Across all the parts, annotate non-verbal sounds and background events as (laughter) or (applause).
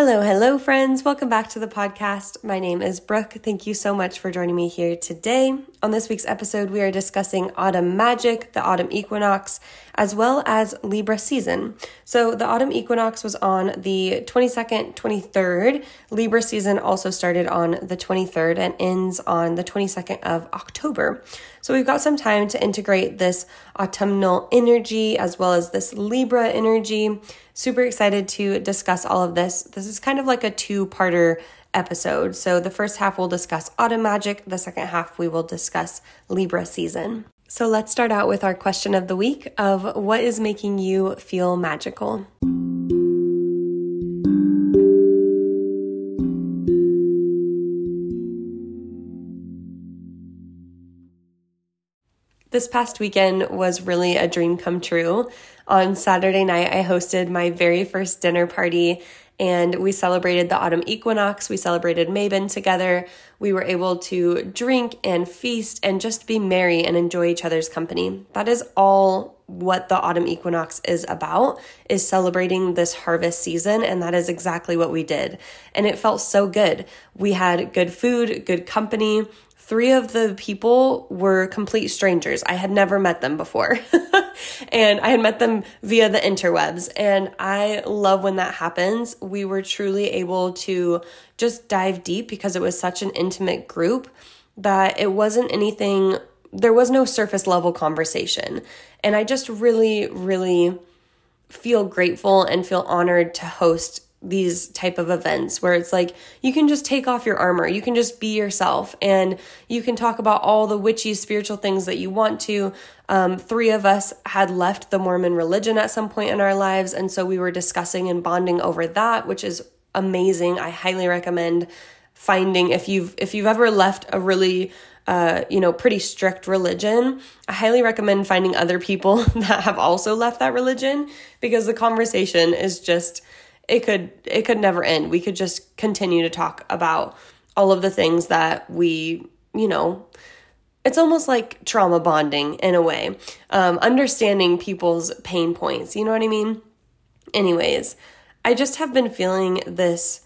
Hello, hello, friends. Welcome back to the podcast. My name is Brooke. Thank you so much for joining me here today. On this week's episode, we are discussing autumn magic, the autumn equinox, as well as Libra season. So, the autumn equinox was on the 22nd, 23rd. Libra season also started on the 23rd and ends on the 22nd of October. So, we've got some time to integrate this autumnal energy as well as this Libra energy Super excited to discuss all of this. This is kind of like a two parter episode. So, the first half we'll discuss autumn magic, the second half we will discuss Libra season. So, let's start out with our question of the week of what is making you feel magical? This past weekend was really a dream come true. On Saturday night, I hosted my very first dinner party and we celebrated the autumn equinox. We celebrated Mabon together. We were able to drink and feast and just be merry and enjoy each other's company. That is all what the autumn equinox is about is celebrating this harvest season and that is exactly what we did and it felt so good we had good food good company three of the people were complete strangers. I had never met them before. (laughs) and I had met them via the interwebs. And I love when that happens. We were truly able to just dive deep because it was such an intimate group that it wasn't anything, there was no surface level conversation. And I just really, really feel grateful and feel honored to host these type of events where it's like you can just take off your armor. You can just be yourself. And you can talk about all the witchy spiritual things that you want to. Um, three of us had left the mormon religion at some point in our lives. And so we were discussing and bonding over that which is amazing. I highly recommend finding if you've if you've ever left a really uh, you know, pretty strict religion, I highly recommend finding other people (laughs) that have also left that religion because the conversation is just it could it could never end. We could just continue to talk about all of the things that we, you know, it's almost like trauma bonding in a way, um, understanding people's pain points. You know what I mean? Anyways, I just have been feeling this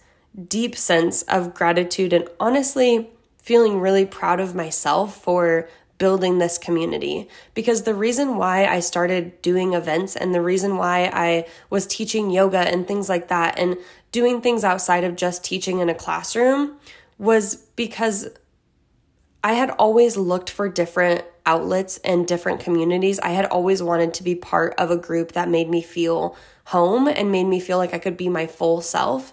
deep sense of gratitude and honestly feeling really proud of myself for building this community. Because the reason why I started doing events and the reason why I was teaching yoga and things like that and doing things outside of just teaching in a classroom was because I had always looked for different outlets and different communities. I had always wanted to be part of a group that made me feel home and made me feel like I could be my full self.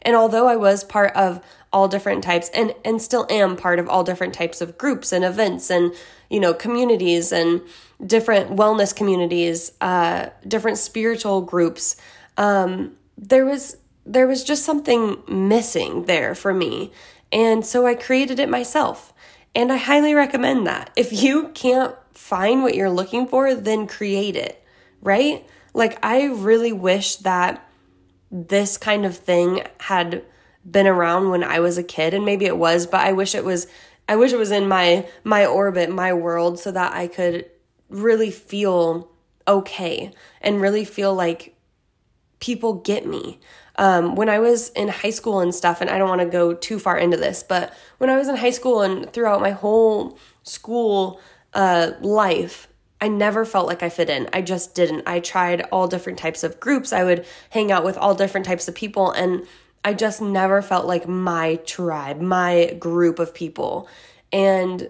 And although I was part of all different types and and still am part of all different types of groups and events and you know communities and different wellness communities uh different spiritual groups. Um there was there was just something missing there for me. And so I created it myself. And I highly recommend that. If you can't find what you're looking for then create it right? Like I really wish that this kind of thing had been around when I was a kid and maybe it was, but I wish it was I wish it was in my my orbit, my world so that I could really feel okay and really feel like people get me. Um, when I was in high school and stuff, and I don't want to go too far into this, but when I was in high school and throughout my whole school uh, life, I never felt like I fit in. I just didn't. I tried all different types of groups. I would hang out with all different types of people, and I just never felt like my tribe, my group of people. And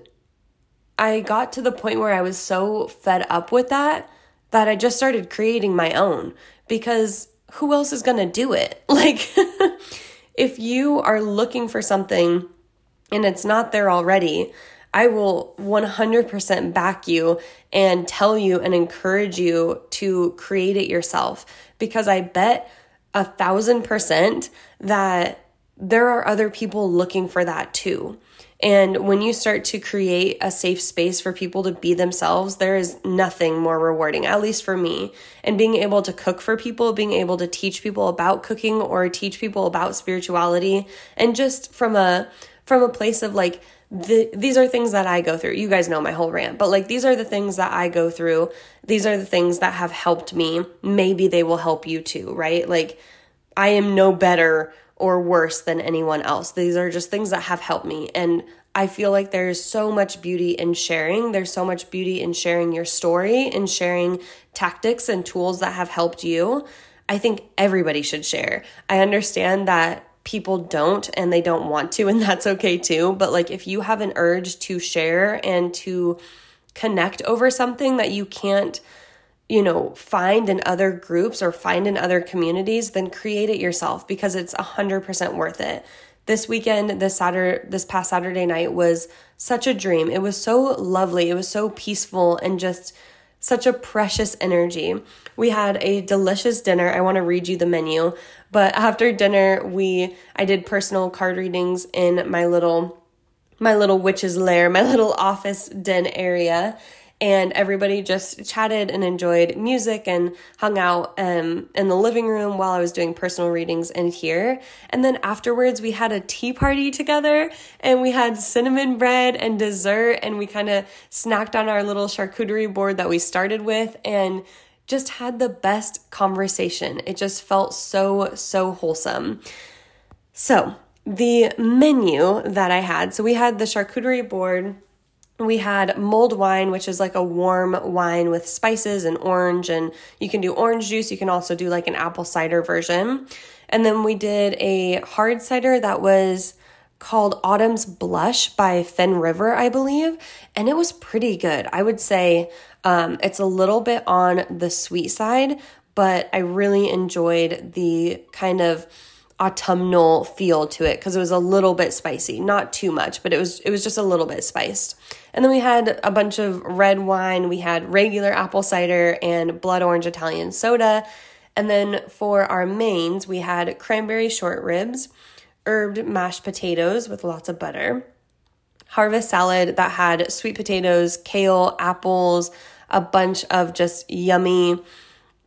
I got to the point where I was so fed up with that that I just started creating my own because who else is going to do it? (laughs) Like, if you are looking for something and it's not there already, I will 100% back you and tell you and encourage you to create it yourself because I bet a thousand percent that there are other people looking for that too. And when you start to create a safe space for people to be themselves, there is nothing more rewarding, at least for me. And being able to cook for people, being able to teach people about cooking or teach people about spirituality, and just from a from a place of like the, these are things that I go through. You guys know my whole rant, but like these are the things that I go through. These are the things that have helped me. Maybe they will help you too, right? Like I am no better or worse than anyone else. These are just things that have helped me. And I feel like there's so much beauty in sharing. There's so much beauty in sharing your story and sharing tactics and tools that have helped you. I think everybody should share. I understand that people don't and they don't want to, and (laughs) that's okay too. But like, if you have an urge to share and to connect over something that you can't you know, find in other groups or find in other communities, then create it yourself because it's 100% worth it. This weekend, this Saturday, this past Saturday night was such a dream. It was so lovely. It was so peaceful and just such a precious energy. We had a delicious dinner. I want to read you the menu, but after dinner, we I did personal card readings in my little my little witch's lair, my (laughs) little office den area and everybody just chatted and enjoyed music and hung out um, in the living room while I was doing personal readings in here. And then afterwards, we had a tea party together and we had cinnamon bread and dessert, and we kind of snacked on our little charcuterie board that we started with and just had the best conversation. It just felt so, so wholesome. So, the menu that I had so we had the charcuterie board we had mulled wine, which is like a warm wine with spices and orange, and you can do orange juice. You can also do like an apple cider version. And then we did a hard cider that was called Autumn's Blush by Fen River, I believe, and it was pretty good. I would say um, it's a little bit on the sweet side, but I really enjoyed the kind of autumnal feel to it because it was a little bit spicy, not too much, but it was it was just a little bit spiced. And then we had a bunch of red wine, we had regular apple cider and blood orange Italian soda. And then for our mains, we had cranberry short ribs, herbed mashed potatoes with lots of butter, harvest salad that had sweet potatoes, kale, apples, a bunch of just yummy,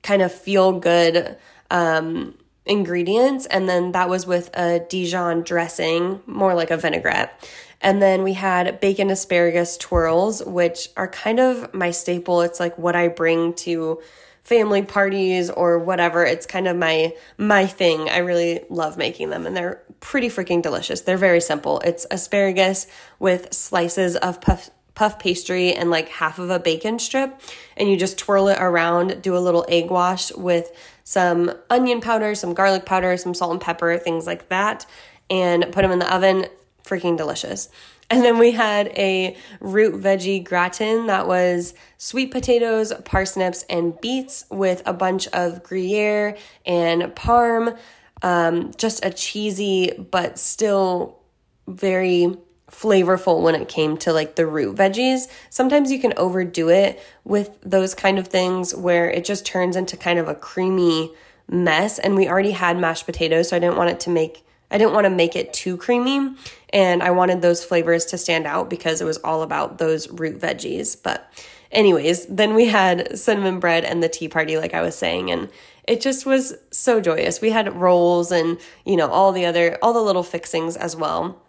kind of feel good um, ingredients. And then that was with a Dijon dressing, more like a vinaigrette. And then we had bacon asparagus twirls, which are kind of my staple. It's like what I bring to family parties or whatever. It's kind of my my thing. I really love making them and they're pretty freaking delicious. They're very simple. It's asparagus with slices of puff puff pastry and like half of a bacon strip and you just twirl it around, do a little egg wash with some onion powder, some garlic powder, some salt and pepper, things like that and put them in the oven freaking delicious. And then we had a root veggie gratin that was sweet potatoes, parsnips, and beets with a bunch of Gruyere and Parm. Um, just a cheesy, but still very flavorful when it came to like the root veggies. Sometimes you can overdo it with those kind of things where it just turns into kind of a creamy mess. And we already had mashed potatoes, so I didn't want it to make I didn't want to make it too creamy and I wanted those flavors to stand out because it was all about those root veggies. But, anyways, then we had cinnamon bread and the tea party, like I was saying, and it just was so joyous. We had rolls and, you know, all the other, all the little fixings as well.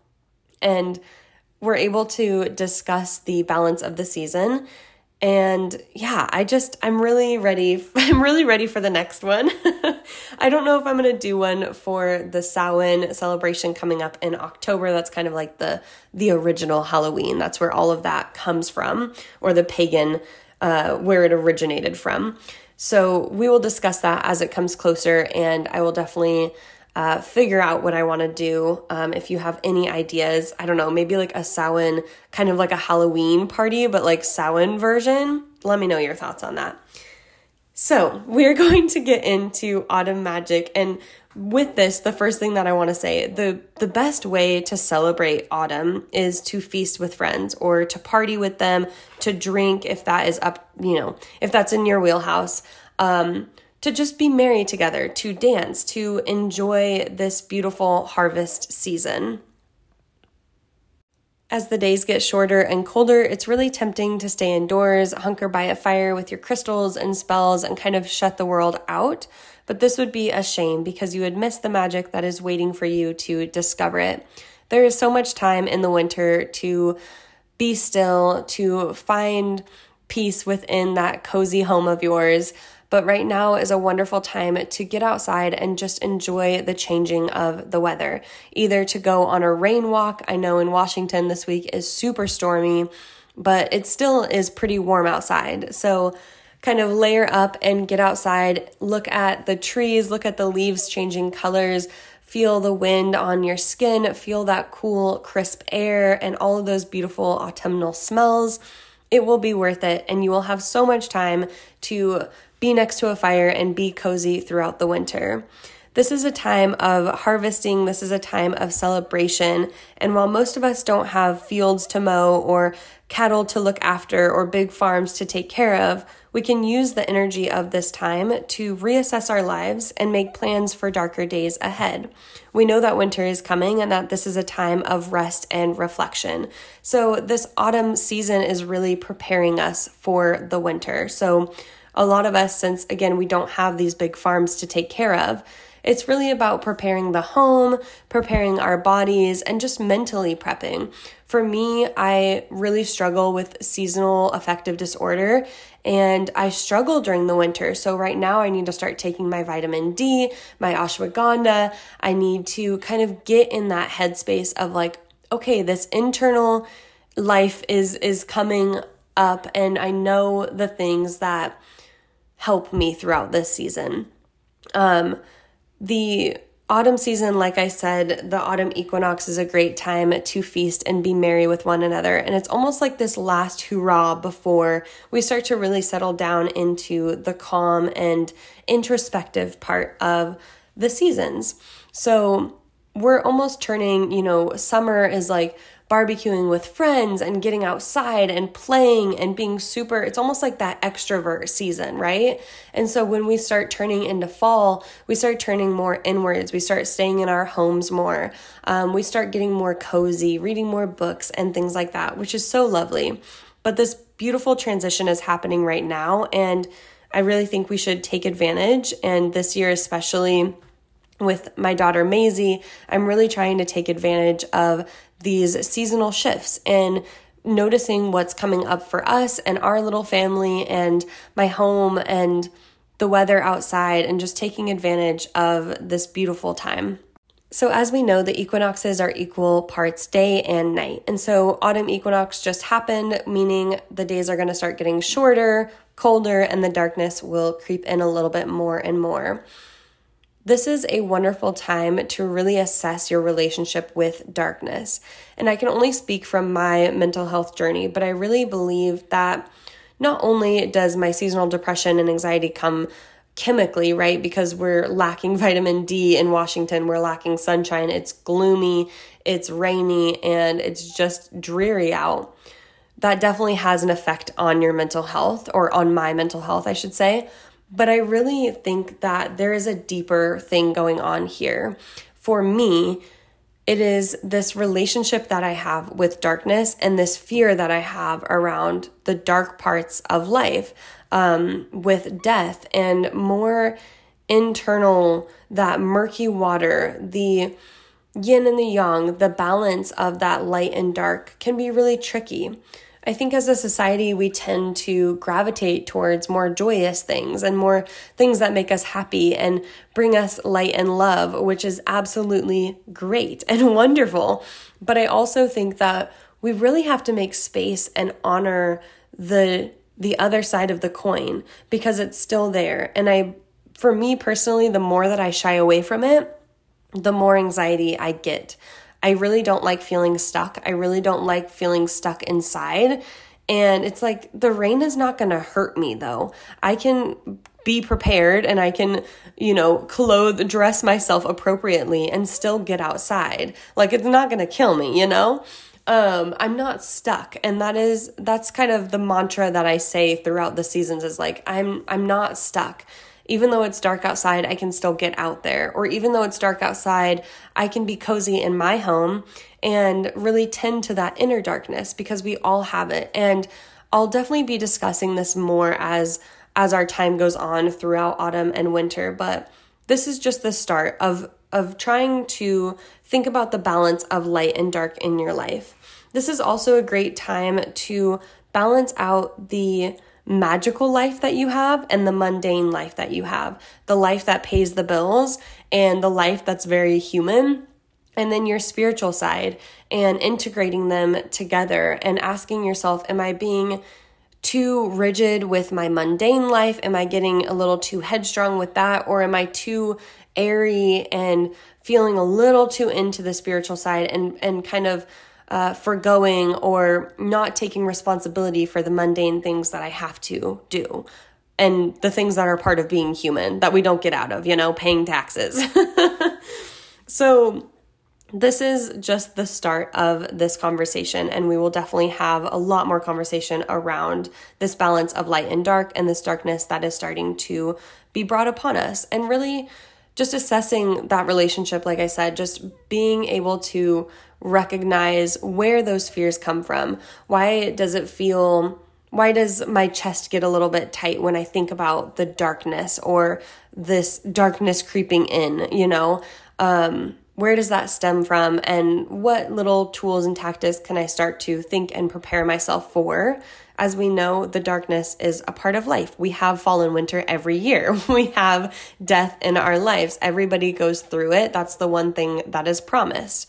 And we're able to discuss the balance of the season and yeah, I just I'm really ready. (laughs) I'm really ready for the next one. (laughs) I don't know if I'm going to do one for the Samhain celebration coming up in October. That's kind of like the the original Halloween. That's where all of that comes from or the pagan uh, where it originated from. So we will discuss that as it comes closer and I will definitely uh, figure out what I want to do. Um, if you have any ideas, I don't know, maybe like a Samhain, kind of like a Halloween party, but like Samhain version. Let me know your thoughts on that. So, we're (laughs) going to get into autumn magic and with this, the first thing that I want to say, the the best way to celebrate autumn is to feast with friends or to party with them, to drink if that is up, you know, if that's in your wheelhouse. Um, to just be merry together, to dance, to enjoy this beautiful harvest season. As the days get shorter and colder, it's really tempting to stay indoors, hunker by a fire with your crystals and spells, and kind of shut the world out. But this would be a shame because you would miss the magic that is waiting for you to discover it. There is so much time in the winter to be still, to find peace within that cozy home of yours but right now is a wonderful time to get outside and just enjoy the changing of the weather. Either to go on a rain walk, I know in Washington this week is super stormy, but it still is pretty warm outside. So, kind of layer up and get outside, look at the trees, look at the leaves changing colors, feel the wind on your skin, feel that cool, crisp air, and all of those beautiful autumnal smells. It will be worth it, and you will have so much time to be next to a fire and be cozy throughout the winter. This is a time of harvesting, this is a time of celebration. And while most of us don't have fields to mow or cattle to look after or big farms to take care of, we can use the energy of this time to reassess our lives and make plans for darker days ahead. We know that winter is coming and that this is a time of rest and reflection. So, this autumn season is really preparing us for the winter. So, a lot of us, since again, we don't have these big farms to take care of, it's really about preparing the home, preparing our bodies, and just mentally prepping. For me, I really struggle with seasonal affective disorder and I struggle during the winter. So, right now, I need to start taking my vitamin D, my ashwagandha. I need to kind of get in that headspace of like, okay, this internal life is is coming up and I know the things that help me throughout this season. Um the autumn season, like I said, the autumn equinox is a great time to feast and be merry with one another. And it's almost like this last hurrah before we start to really settle down into the calm and introspective part of the seasons. So we're almost turning, you know, summer is like barbecuing with friends and getting outside and playing and being super it's almost like that extrovert season right? And so when we start turning into fall we start turning more inwards. We start staying in our homes more. Um, we start getting more cozy reading more books and things like that which is so lovely. But this beautiful transition is happening right now and i really think we should take advantage. And this year especially with my daughter Maisie, I'm really trying to take advantage of these seasonal shifts and noticing what's coming up for us and our little family and my home and the weather outside and just taking advantage of this beautiful time. So, as we know, the equinoxes are equal parts day and night. And so, autumn equinox just happened, meaning the days are going to start getting shorter, colder, and the darkness will creep in a little bit more and more. This is a wonderful time to really assess your relationship with darkness. And I can only speak from my mental health journey, but I really believe that not only does my seasonal depression and anxiety come chemically, right? Because we're lacking (laughs) vitamin D in Washington, we're lacking sunshine, it's gloomy, it's rainy, and it's just dreary out. That definitely has an effect on your mental health, or on my mental health, I should say. But I really think that there is a deeper thing going on here. For me, it is this relationship that I have with darkness and this fear that I have around the dark parts of life um, with death and more internal, that murky water, the yin and the yang, the balance of that light and dark can be really tricky. I think as a society, we tend to gravitate towards more joyous things and more things that make us happy and bring us light and love, which is absolutely great and (laughs) wonderful. But I also think that we really have to make space and honor the the other side of the coin because it's still there. And I for me personally, the more that I shy away from it, the more anxiety I get. I really don't like feeling stuck. I really don't like feeling stuck inside. And it's like the rain is not going to hurt me though. I can be prepared and I can, you know, clothe, dress myself appropriately and still get outside. Like it's not going to kill me, you know? Um, I'm not stuck. And that is that's kind of the mantra that I say throughout the seasons is like I'm I'm not stuck even though it's dark outside, I can still get out there. Or even though it's dark outside, I can be cozy in my home and really tend to that inner darkness because we all have it. And I'll definitely be discussing this more as as our time goes on throughout autumn and winter, but this is just the start of of trying to think about the balance of light and dark in your life. This is also a great time to balance out the magical life that you have and the mundane life that you have, the life that pays the bills and the life that's very human, and then your spiritual side, and integrating them together and asking yourself, Am I being too rigid with my mundane life? Am I getting a little too headstrong with that? Or am I too airy and feeling a little too into the spiritual side and, and kind of uh, forgoing or not taking responsibility for the mundane things that I have to do and the things that are part of being human that we don't get out of, you know, paying taxes. (laughs) so, this is just the start of this conversation, and we will definitely have a lot more conversation around this balance of light and dark and this darkness that is starting to be brought upon us. And really, just assessing that relationship, like I said, just being able to recognize where those fears come from. Why does it feel, why does my chest get a little bit tight when I think about the darkness or this darkness creeping in, you know? Um, where does that stem from and what little tools and tactics can I start to think and prepare myself for? As we know, the darkness is a part of life. We have fall and winter every year. (laughs) We have death in our lives. Everybody goes through it. That's the one thing that is promised.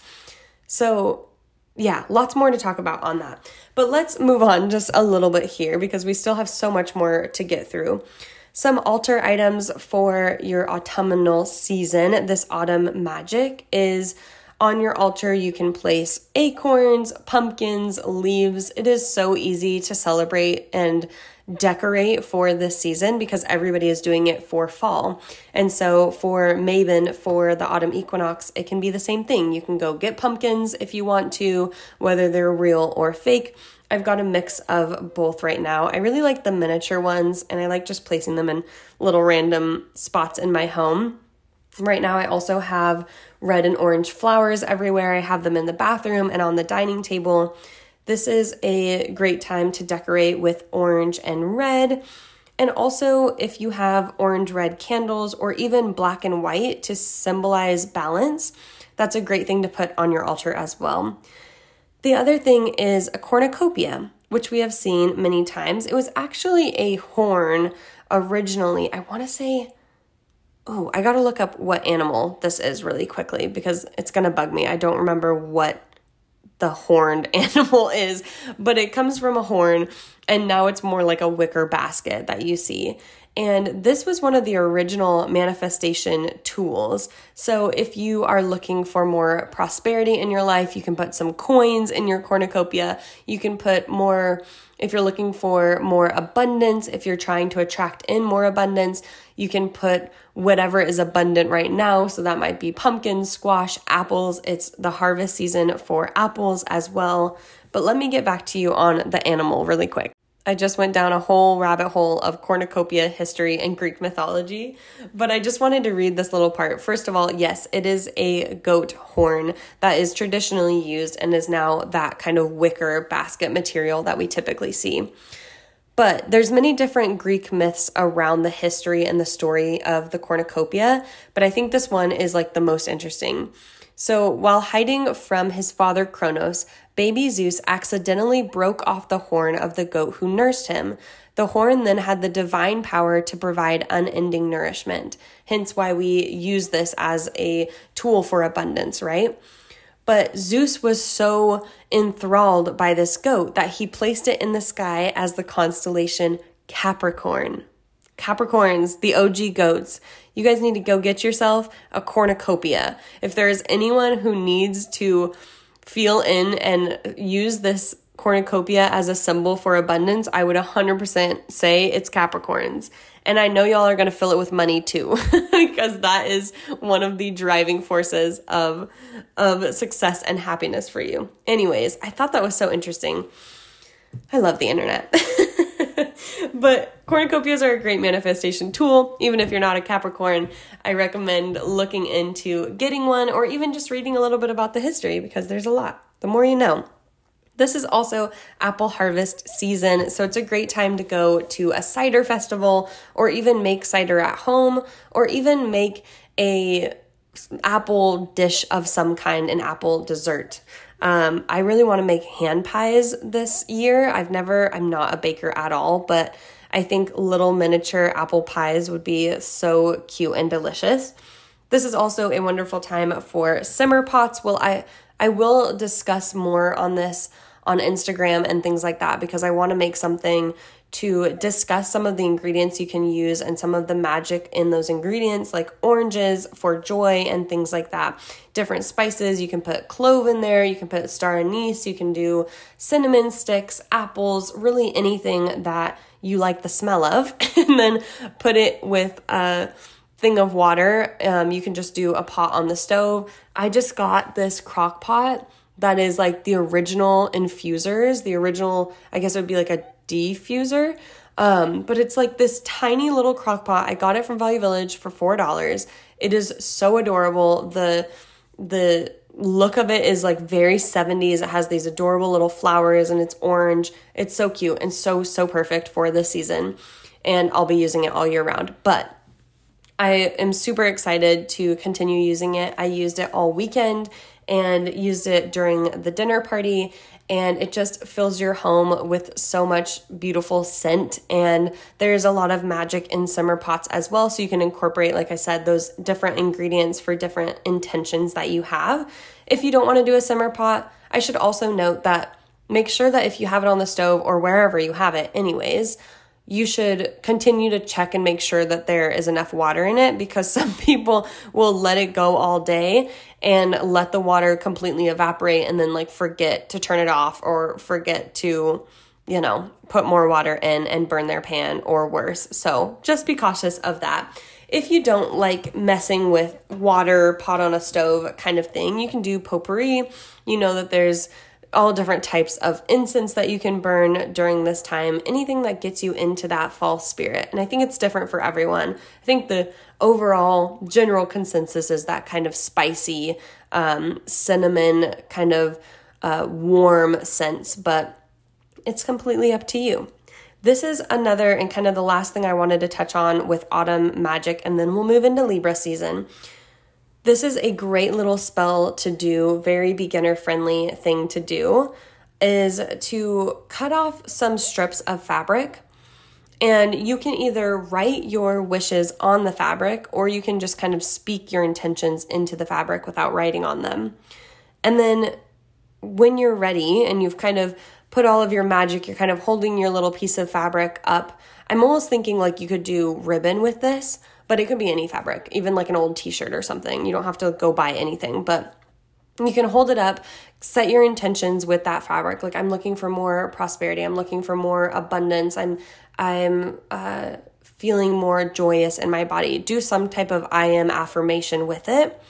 So, yeah, lots more to talk about on that. But let's move on just a little bit here because we still have so much more to get through. Some altar items for your autumnal season, this autumn magic, is on your altar, you can place acorns, pumpkins, leaves. It is so easy to celebrate and decorate for this season because everybody is doing it for fall. And so for Mabon, for the autumn equinox, it can be the same thing. You can go get pumpkins if you want to, whether they're real or fake. I've got a mix of both right now. I really like the miniature ones and I like just placing them in little random spots in my home. Right now, I also have red and orange flowers everywhere. I have them in the bathroom and on the dining table. This is a great time to decorate with orange and red. And also, if you have orange red candles or even black and white to symbolize balance, that's a great thing to put on your altar as well. The other thing is a cornucopia, which we have seen many times. It was actually a horn originally. I want to say, oh, I got to look up what animal this is really quickly because it's going to bug me. I don't remember what the horned (laughs) animal is, but it comes from a horn and now it's more like a wicker basket that you see. And this was one of the original manifestation tools. So, if you are looking for more prosperity in your life, you can put some coins in your cornucopia. You can put more, if you're looking for more abundance, if you're trying to attract in more abundance, you can put whatever is abundant right now. So, that might be pumpkins, squash, apples. It's the harvest season for apples as well. But let me get back to you on the animal really quick. I just went down a whole rabbit hole of cornucopia history and Greek mythology, but I just wanted to read this little part. First of all, yes, it is a goat horn that is traditionally used and is now that kind of wicker basket material that we typically see. But there's many different Greek myths around the history and the story of the cornucopia, but I think this one is like the most interesting. So, while hiding from his father Kronos, baby Zeus accidentally broke off the horn of the goat who nursed him. The horn then had the divine power to provide unending nourishment, hence why we use this as a tool for abundance, right? But Zeus was so enthralled by this goat that he placed it in the sky as the constellation Capricorn. Capricorns, the OG goats, you guys need to go get yourself a cornucopia. If there's anyone who needs to feel in and use this cornucopia as a symbol for abundance, I would 100% say it's Capricorns. And I know y'all are going to fill it with money too, (laughs) because that is one of the driving forces of, of success and happiness for you. Anyways, I thought that was so interesting. I love the internet. (laughs) but cornucopias are a great manifestation tool. Even if you're not a Capricorn, I recommend looking into getting one or even just reading a little bit about the history because there's a lot. The more you know. This is also apple harvest season, so it's a great time to go to a cider festival or even make cider at home or even make a apple dish of some kind, an apple dessert. Um, I really want to make hand pies this year. I've never, I'm not a baker at all, but I think little miniature apple pies would be so cute and delicious. This is also a wonderful time for simmer pots. Well, I I will discuss more on this on Instagram and things like that because I want to make something to discuss some of the ingredients you can use and some of the magic in those ingredients, like oranges for joy and things like that. Different spices, you can put clove in there, you can put star anise, you can do cinnamon sticks, apples, really anything that you like the smell of, (laughs) and then put it with a thing of water. Um, you can just do a pot on the stove. I just got this crock pot that is like the original infusers, the original, I guess it would be like a diffuser. Um, but it's like this tiny little crock pot. I got it from Value Village for four dollars. It is so adorable. The the look of it is like very 70s. It has these adorable little flowers and it's orange. It's so cute and so, so perfect for this season. And I'll be using it all year round. But I am super excited to continue using it. I used it all weekend and used it during the dinner party. And it just fills your home with so much beautiful scent. And there's a lot of magic in simmer pots as well. So you can incorporate like i said those different ingredients for different intentions that you have. If you don't want to do a simmer pot i should also note that make sure that if you have it on the stove or wherever you have it anyways you should continue to check and make sure that there is enough water in it because (laughs) some people will let it go all day and let the water completely evaporate and then like forget to turn it off or forget to, you know, put more water in and burn their pan or worse. So just be cautious of that. If you don't like messing with water, pot on a stove kind of thing, you can do potpourri. You know that there's all different types of incense that you can burn during this time, anything that gets you into that fall spirit. And I think it's different for everyone. I think the overall general consensus is that kind of spicy, um, cinnamon, kind of uh, warm sense, but it's completely up to you. This is another and kind of the last thing I wanted to touch on with autumn magic, and then we'll move into Libra season. This is a great little spell to do, very beginner friendly thing to do is to cut off some strips of fabric. And you can either write your wishes on the fabric or you can just kind of speak your intentions into the fabric without writing on them. And then when you're ready and you've kind of put all of your magic, you're kind of holding your little piece of fabric up. I'm almost thinking like you could do ribbon with this, but it could be any fabric, even like an old t shirt or something. You don't have to go buy anything, but you can hold it up, set your intentions with that fabric. Like I'm looking for more prosperity, I'm looking for more abundance, I'm I'm uh, feeling more joyous in my body. Do some type of I am affirmation with it.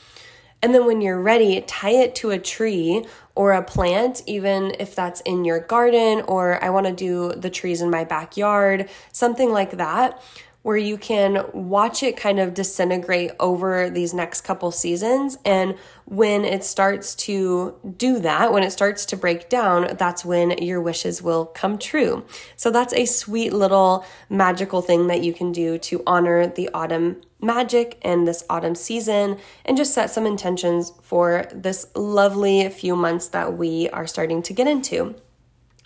And then when you're ready, tie it to a tree or a plant, even if that's in your garden, or I want to do the trees in my backyard, something like that where you can watch it kind of disintegrate over these next couple seasons. And when it starts to do that, when it starts to break down, that's when your wishes will come true. So that's a sweet little magical thing that you can do to honor the autumn magic and this autumn season and just set some intentions for this lovely few months that we are starting to get into.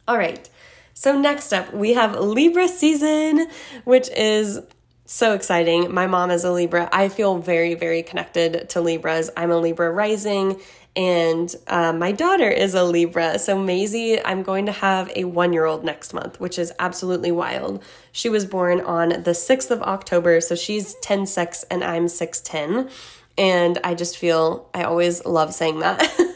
All right. So, next up, we have Libra season, which is so exciting. My mom is a Libra. I feel very, very connected to Libras. I'm a Libra rising, and uh, my daughter is a Libra. So, Maisie, I'm going to have a one year old next month, which is absolutely wild. She was born on the 6th of October, so she's 10 6 and I'm 6 10. And I just feel, I always love saying that. (laughs)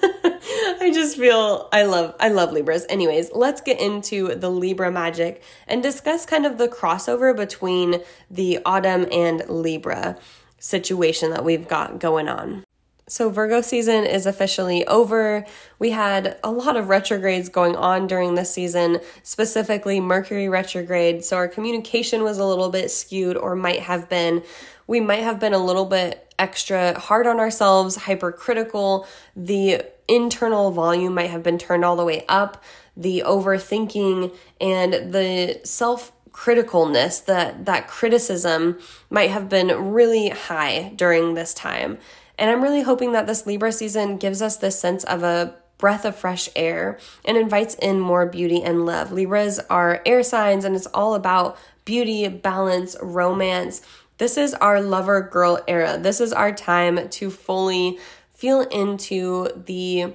I just feel I love I love Libras. Anyways, let's get into the Libra magic and discuss kind of the crossover between the autumn and Libra situation that we've got going on. So, Virgo season is officially over. We had a lot of retrogrades going on during this season, specifically Mercury retrograde. So, our communication was a little bit skewed, or might have been. We might have been a little bit extra hard on ourselves, hypercritical. The internal volume might have been turned all the way up. The overthinking and the self criticalness, that, that criticism might have been really high during this time. And I'm really hoping that this Libra season gives us this sense of a breath of fresh air and invites in more beauty and love. Libras are air signs and it's all about beauty, balance, romance. This is our lover girl era. This is our time to fully feel into the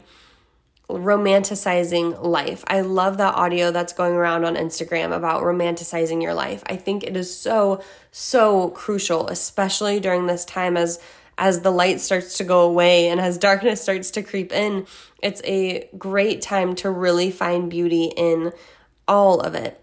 romanticizing life. I love that audio that's going around on Instagram about romanticizing your life. I think it is so so crucial especially during this time as as the light starts to go away and as darkness starts to creep in. It's a great time to really find beauty in all of it.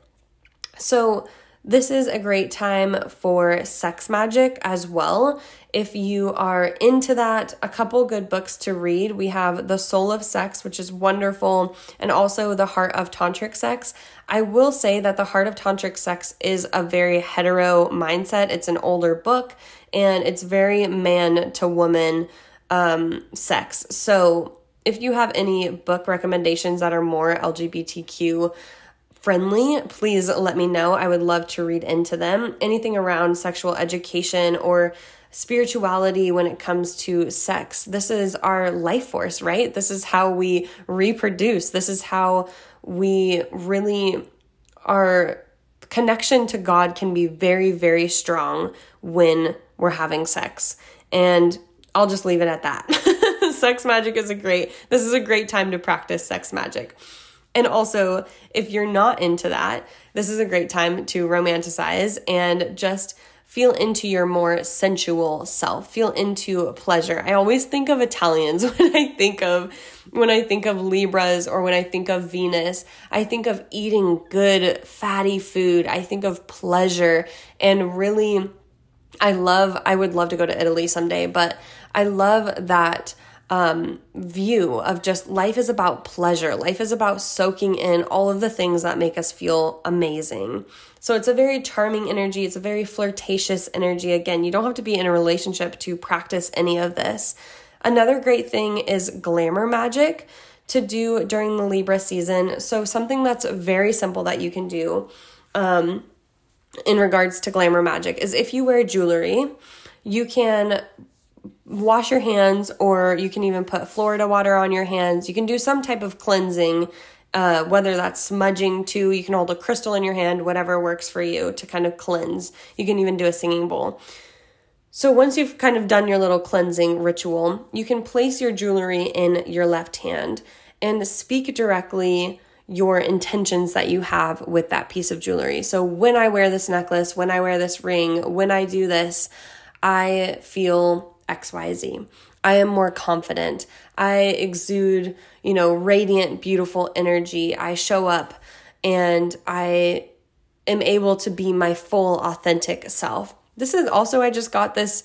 So this is a great time for sex magic as well. If you are into that, a couple good books to read. We have The Soul of Sex, which is wonderful, and also The Heart of Tantric Sex. I will say that The Heart of Tantric Sex is a very hetero mindset. It's an older book and it's very man to woman um, sex. So if you have any book recommendations that are more LGBTQ friendly, please let me know. I would love to read into them. Anything around sexual education or spirituality when it comes to sex. This is our life force, right? This is how we reproduce. This is how we really our connection to God can be very very strong when we're having sex. And I'll just leave it at that. (laughs) sex magic is a great this is a great time to practice sex magic. And also, if you're not into that, this is a great time to romanticize and just feel into your more sensual self feel into pleasure. I always think of italians (laughs) when i think of when i think of libras or when i think of venus. I think of eating good fatty food. I think of pleasure. And really i love i would love to go to italy someday but i love that um, view of just life is about pleasure. Life is about soaking in all of the things that make us feel amazing. So it's a very charming energy. It's a very flirtatious energy. Again, you don't have to be in a relationship to practice any of this. Another great thing is glamour magic to do during the Libra season. So something that's very simple that you can do um, in regards to glamour magic is if you wear jewelry, you can wash your hands, or you can even put Florida water on your hands. You can do some type of cleansing, uh, whether that's smudging too. You can hold a crystal in your hand, whatever works for you to kind of cleanse. You can even do a singing bowl. So once you've kind of done your little cleansing ritual, you can place your jewelry in your left hand and speak directly your intentions that you have with that piece of jewelry. So when I wear this necklace, when I wear this ring, when I do this, I feel XYZ. I am more confident. I exude, you know, radiant, beautiful energy. I show up and I am able to be my full, authentic self. This is also, I just got this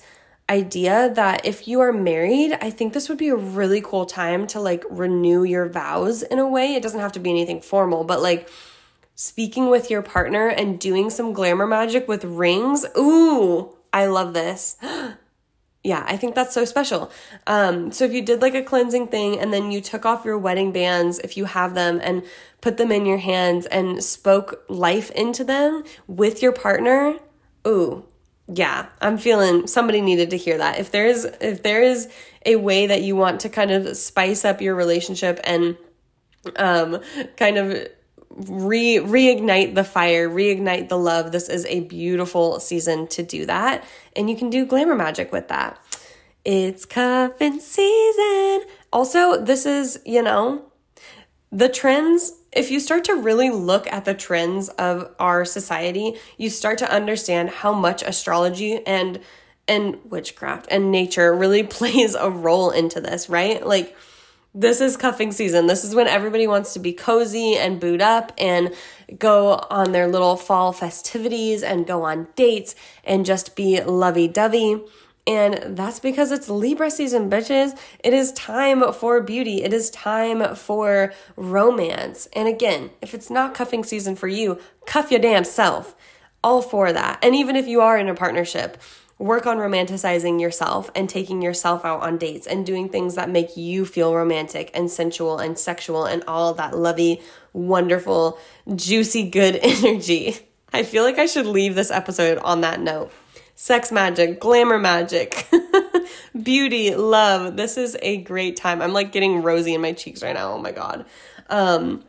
idea that if you are married, I think this would be a really cool time to like renew your vows in a way. It doesn't have to be anything formal, but like speaking with your partner and doing some glamour magic with rings. Ooh, I love this. (gasps) yeah, I think that's so special. Um, so if you did like a cleansing thing and then you took off your wedding bands, if you have them, and put them in your hands and spoke life into them with your partner, ooh, yeah, I'm feeling somebody needed to hear that. If there is if there is a way that you want to kind of spice up your relationship and um kind of re reignite the fire, reignite the love. This is a beautiful season to do that, and you can do glamour magic with that. It's cuffing season. Also, this is, you know, the trends if you start to really look at the trends of our society, you start to understand how much astrology and and witchcraft and nature really (laughs) plays a role into this, right? Like this is cuffing season. This is when everybody wants to be cozy and boot up and go on their little fall festivities and go on dates and just be lovey dovey. And that's because it's Libra season, bitches. It is time for beauty. It is time for romance. And again, if it's not cuffing season for you, cuff your damn self. All for that. And even if you are in a partnership, work on romanticizing yourself and taking yourself out on dates and doing things that make you feel romantic and sensual and sexual and all that lovey, wonderful, juicy, good (laughs) energy. I feel like I should leave this episode on that note. Sex magic, glamour magic, (laughs) beauty, love. This is a great time. I'm like getting rosy in my cheeks right now. Oh my God. Um,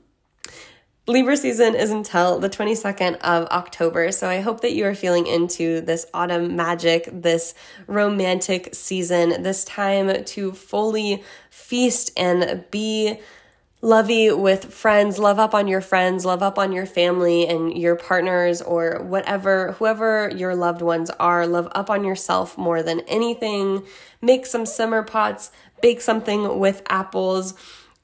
Libra season is until the 22nd of October. So I hope that you are feeling into this autumn magic, this romantic season, this time to fully feast and be lovey with friends, love up on your friends, love up on your family and your partners or whatever, whoever your loved ones are, love up on yourself more than anything. Make some simmer pots, bake something with apples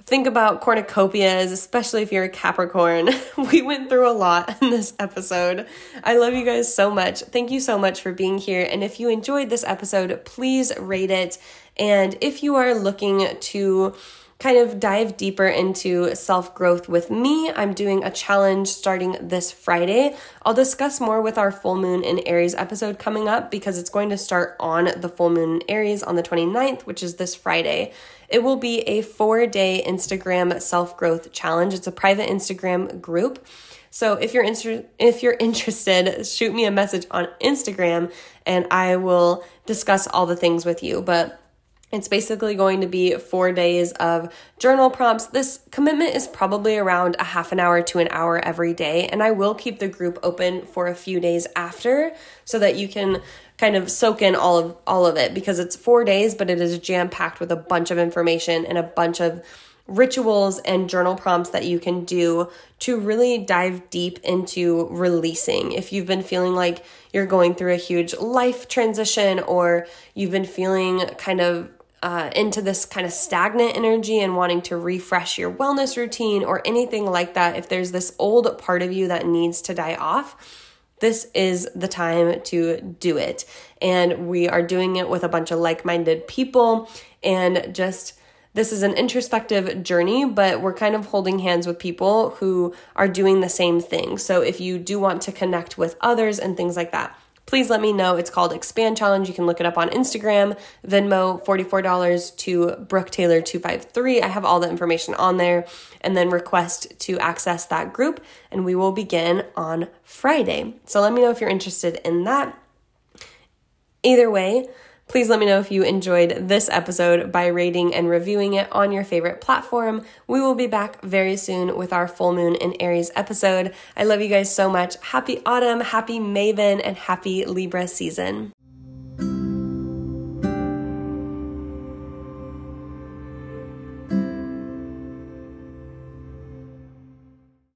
think about cornucopias, especially if you're a Capricorn. (laughs) we went through a lot in this episode. I love you guys so much. Thank you so much for being here. And if you enjoyed this episode, please rate it. And if you are looking to kind of dive deeper into self growth with me. I'm doing a challenge starting this Friday. I'll discuss more with our full moon in Aries episode coming up because it's going to start on the full moon in Aries on the 29th, which is this Friday. It will be a four day Instagram self growth challenge. It's a private Instagram group. So if you're inter- if you're interested, shoot me a message on Instagram and I will discuss all the things with you. But it's basically going to be four days of journal prompts. This commitment is probably around a half an hour to an hour every day, and I will keep the group open for a few days after so that you can kind of soak in all of all of it because it's four days, but it is jam packed with a bunch of information and a bunch of rituals and journal prompts that you can do to really dive deep into releasing. If you've been feeling like you're going through a huge life transition or you've been feeling kind of uh, into this kind of stagnant energy and wanting to refresh your wellness routine or anything like that, if there's this old part of you that needs to die off, this is the time to do it. And we are doing it with a bunch of like minded people and just. This is an introspective journey, but we're kind of holding hands with people who are doing the same thing. So if you do want to connect with others and things like that, please let me know. It's called Expand Challenge. You can look it up on Instagram, Venmo, $44 to Brooke Taylor 253. I have all the information on there. And then request to access that group, and we will begin on Friday. So let me know if you're interested in that. Either way, Please let me know if you enjoyed this episode by rating and reviewing it on your favorite platform. We will be back very soon with our full moon in Aries episode. I love you guys so much. Happy autumn, happy Mabon, and happy Libra season.